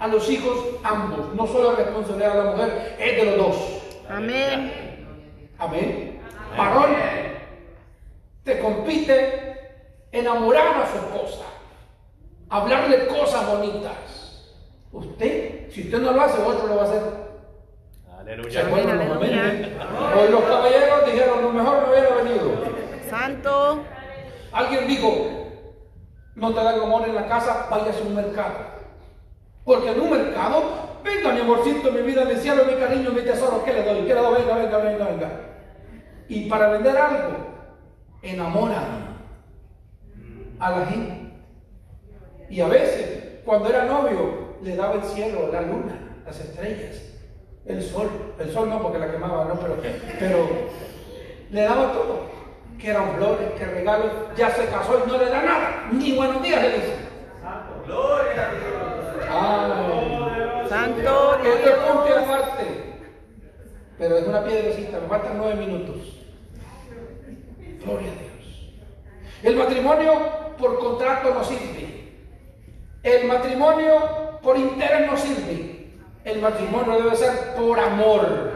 a los hijos ambos. No solo es responsabilidad de la mujer, es de los dos. Amén. Amén. Varón, te compite enamorar a su esposa, hablarle cosas bonitas. Usted, si usted no lo hace, otro lo va a hacer. Aleluya. Se fueron los. Hoy los caballeros dijeron, lo mejor no hubiera venido. Santo. Alguien dijo, no te dan amor en la casa, váyase a un mercado. Porque en un mercado, venga mi amorcito, mi vida, mi cielo, mi cariño, mi tesoro, ¿qué le doy? ¿Qué le doy? Venga, venga, venga, venga. Y para vender algo, enamoran a la gente. Y a veces, cuando era novio, le daba el cielo, la luna, las estrellas, el sol. El sol no, porque la quemaba, no, pero, le daba todo. Que eran flores, que regalos. Ya se casó y no le da nada. Ni buenos días le dice. Ay, Santo. esto es punto aparte. Pero es una piedrecita, me faltan nueve minutos. Gloria a Dios. El matrimonio por contrato no sirve. El matrimonio por interés no sirve. El matrimonio debe ser por amor.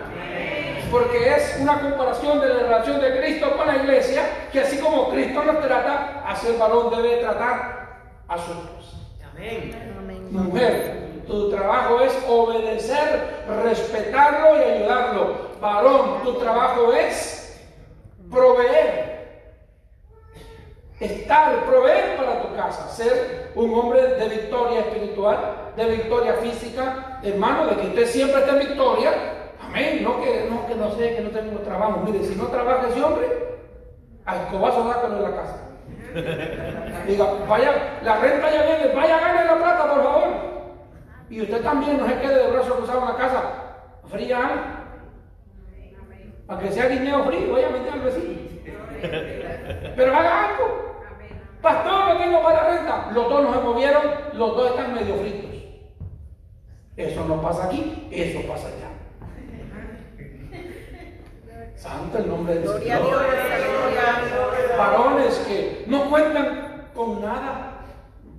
Porque es una comparación de la relación de Cristo con la iglesia, que así como Cristo nos trata, así el varón debe tratar a su esposa. Amén. Mujer, tu trabajo es obedecer, respetarlo y ayudarlo. Varón, tu trabajo es proveer. Estar, proveer para tu casa. Ser un hombre de victoria espiritual, de victoria física. Hermano, de que usted siempre esté en victoria. Amén. No que no, que no sé, que no tengo trabajo. Mire, si no trabaja ese hombre, a escobazo dácalo en la casa. Diga, vaya, la renta ya viene, vaya, gane la plata, por favor. Y usted también no se quede de brazos cruzados en la casa, fría algo. Para que sea guineo frío, vaya a meter al vecino. Pero haga algo. Pastor, no tengo para la renta. Los dos no se movieron, los dos están medio fritos. Eso no pasa aquí, eso pasa allá. Santo el nombre de Dios. Gloria a Dios. Aleluya. Varones que no cuentan con nada,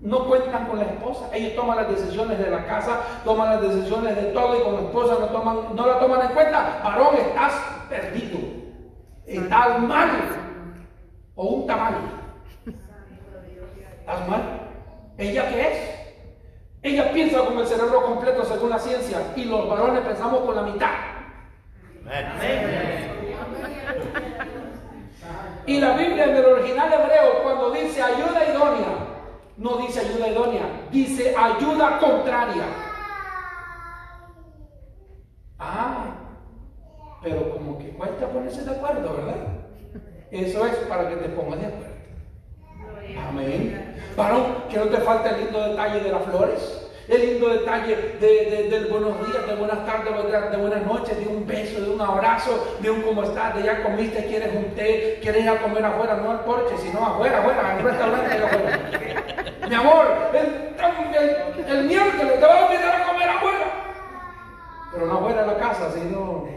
no cuentan con la esposa. Ellos toman las decisiones de la casa, toman las decisiones de todo y con la esposa no, toman, no la toman en cuenta. Varón, estás perdido. Estás mal. O un tamal. ¿Estás mal? ¿Ella qué es? Ella piensa con el cerebro completo según la ciencia y los varones pensamos con la mitad. Y la Biblia en el original hebreo, cuando dice ayuda idónea, no dice ayuda idónea, dice ayuda contraria. Ah, pero como que cuesta ponerse de acuerdo, ¿verdad? Eso es para que te pongas de acuerdo. Amén. Varón, que no te falte el lindo detalle de las flores. El lindo detalle de, de- del buenos días, buenas tardes, de, buenas noches, de un beso, de un abrazo, de un cómo estás, de ya comiste, quieres un té, quieres ir a comer afuera, no al porche, sino afuera, afuera, un restaurante afuera. Mi amor, el, el- el miércoles te vas a invitar a comer afuera. Pero no afuera de la casa, sino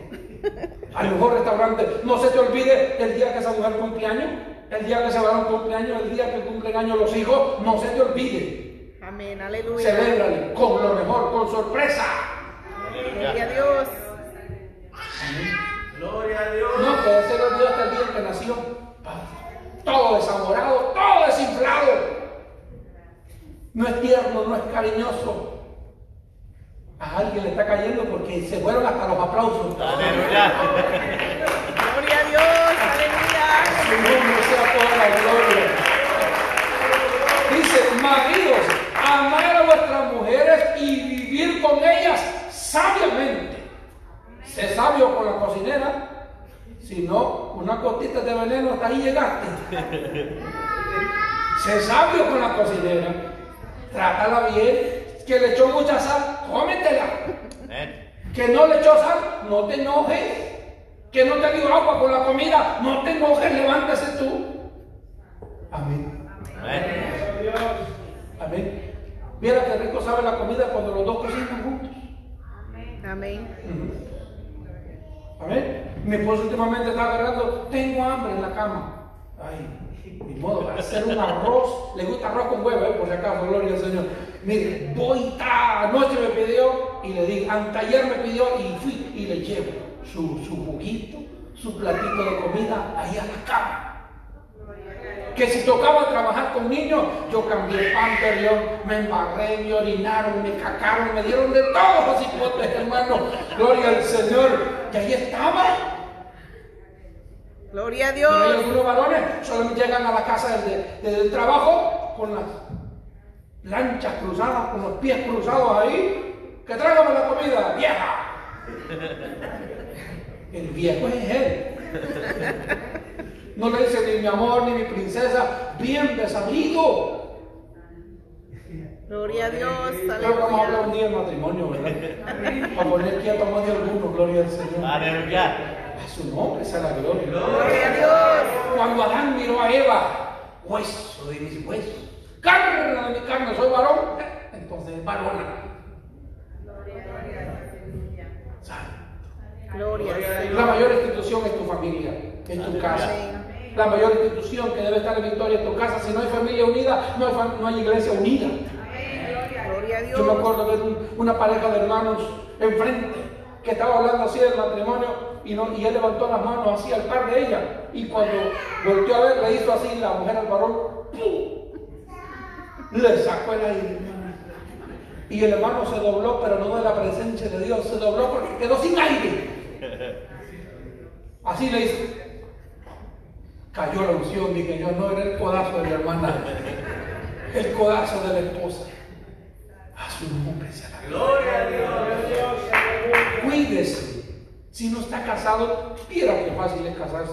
al mejor restaurante. No se te olvide el día que esa mujer cumpleaños, el día que se va a un cumpleaños, el día que cumplen años los hijos, no se te olvide. Amén. Aleluya. Celébrale con lo mejor, con sorpresa. Gloria a Dios. Gloria a Dios. No, que ese lo dio hasta el día que nació. Todo desamorado, todo desinflado. No es tierno, no es cariñoso. A alguien le está cayendo porque se fueron hasta los aplausos. Aleluya. Gloria a Dios. Aleluya. Su nombre sea toda la gloria. Dice, maridos, amar a vuestras mujeres y vivir con ellas sabiamente. Sé sabio con la cocinera, si no, una costita de veneno hasta ahí llegaste. Sé sabio con la cocinera, trátala bien, que le echó mucha sal, cómetela. Que no le echó sal, no te enojes. Que no te dio agua con la comida, no te enojes, levántese tú. Amén. Amén. Amén. Mira qué rico sabe la comida cuando los dos cocinan juntos. Amén. Amén. Mi esposo últimamente está agarrando, tengo hambre en la cama. Ay, ni modo, hacer un arroz, le gusta arroz con huevo, eh, por si acaso, gloria al Señor. Mire, voy, ta, anoche me pidió y le dije, ayer me pidió y fui y le llevo su, su juguito, su platito de comida ahí a la cama. Que si tocaba trabajar con niños, yo cambié pamper, yo me embarré, me orinaron, me cacaron, me dieron de todos los hipotes, hermano. Gloria al Señor. Y ahí estaba. Gloria a Dios. algunos varones solo llegan a la casa desde, desde el trabajo con las lanchas cruzadas, con los pies cruzados ahí. Que tráigame la comida, vieja. El viejo es él. No le dice ni mi amor ni mi princesa, bien besadito. Gloria a Dios. Creo que vamos a hablar un día de matrimonio, ¿verdad? Para poner quieto a más de alguno, gloria al Señor. Aleluya. A su nombre sea la gloria. Gloria a Dios. Cuando Adán miró a Eva, hueso de mis huesos, carne de mi carne, soy varón, entonces es varona. Santo. Gloria al La mayor institución es tu familia, es tu casa. La mayor institución que debe estar en victoria es tu casa. Si no hay familia unida, no hay, fam- no hay iglesia unida. Gloria a Yo me acuerdo de un- una pareja de hermanos enfrente que estaba hablando así del matrimonio y, no, y él levantó las manos así al par de ella y cuando volteó a ver le hizo así la mujer al varón ¡pum! le sacó el aire. Y el hermano se dobló pero no de la presencia de Dios se dobló porque quedó sin aire. Así le hizo. Cayó la unción dije yo no era el codazo de mi hermana el codazo de la esposa. A su nombre sea la gloria. Si no está casado, viera qué fácil es casarse.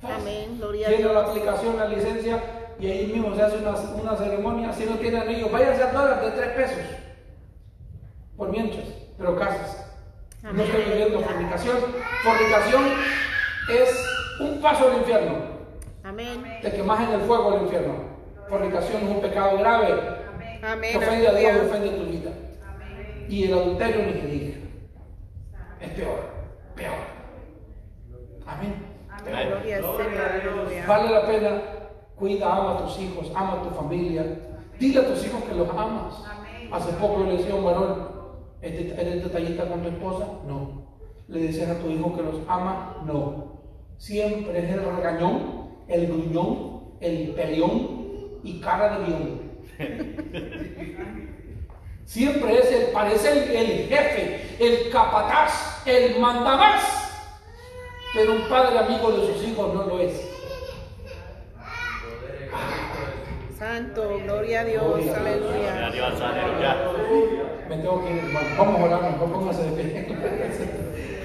Fácil. Amén. Gloria a Tiene la Dios. aplicación, la licencia, y ahí mismo se hace una, una ceremonia. Si no tiene anillo, váyase a dólares de tres pesos. Por mientras, pero casas. No estoy viviendo fornicación. Fornicación es un paso al infierno. Amén. Te quemas en el fuego del infierno. Fornicación es un pecado grave que Amén. ofende a Dios y ofende tu vida. Y el adulterio ni que diga. Es peor, peor. Amén. Gloria al Señor. Aleluya. Vale la pena, cuida, ama a tus hijos, ama a tu familia. Dile a tus hijos que los amas. Hace poco yo le decía a un varón, ¿eres eres detallista con tu esposa? No. ¿Le decías a tu hijo que los ama? No. Siempre es el regañón, el gruñón, el peleón y cara de león. Siempre es el, parece el, el jefe, el capataz, el mandamás. Pero un padre amigo de sus hijos no lo es. Santo. Gloria a Dios. Gloria a Gloria a Aleluya. Dios. Aleluya. Me tengo que ir, hermano. Vamos a orar, mejor póngase de pie.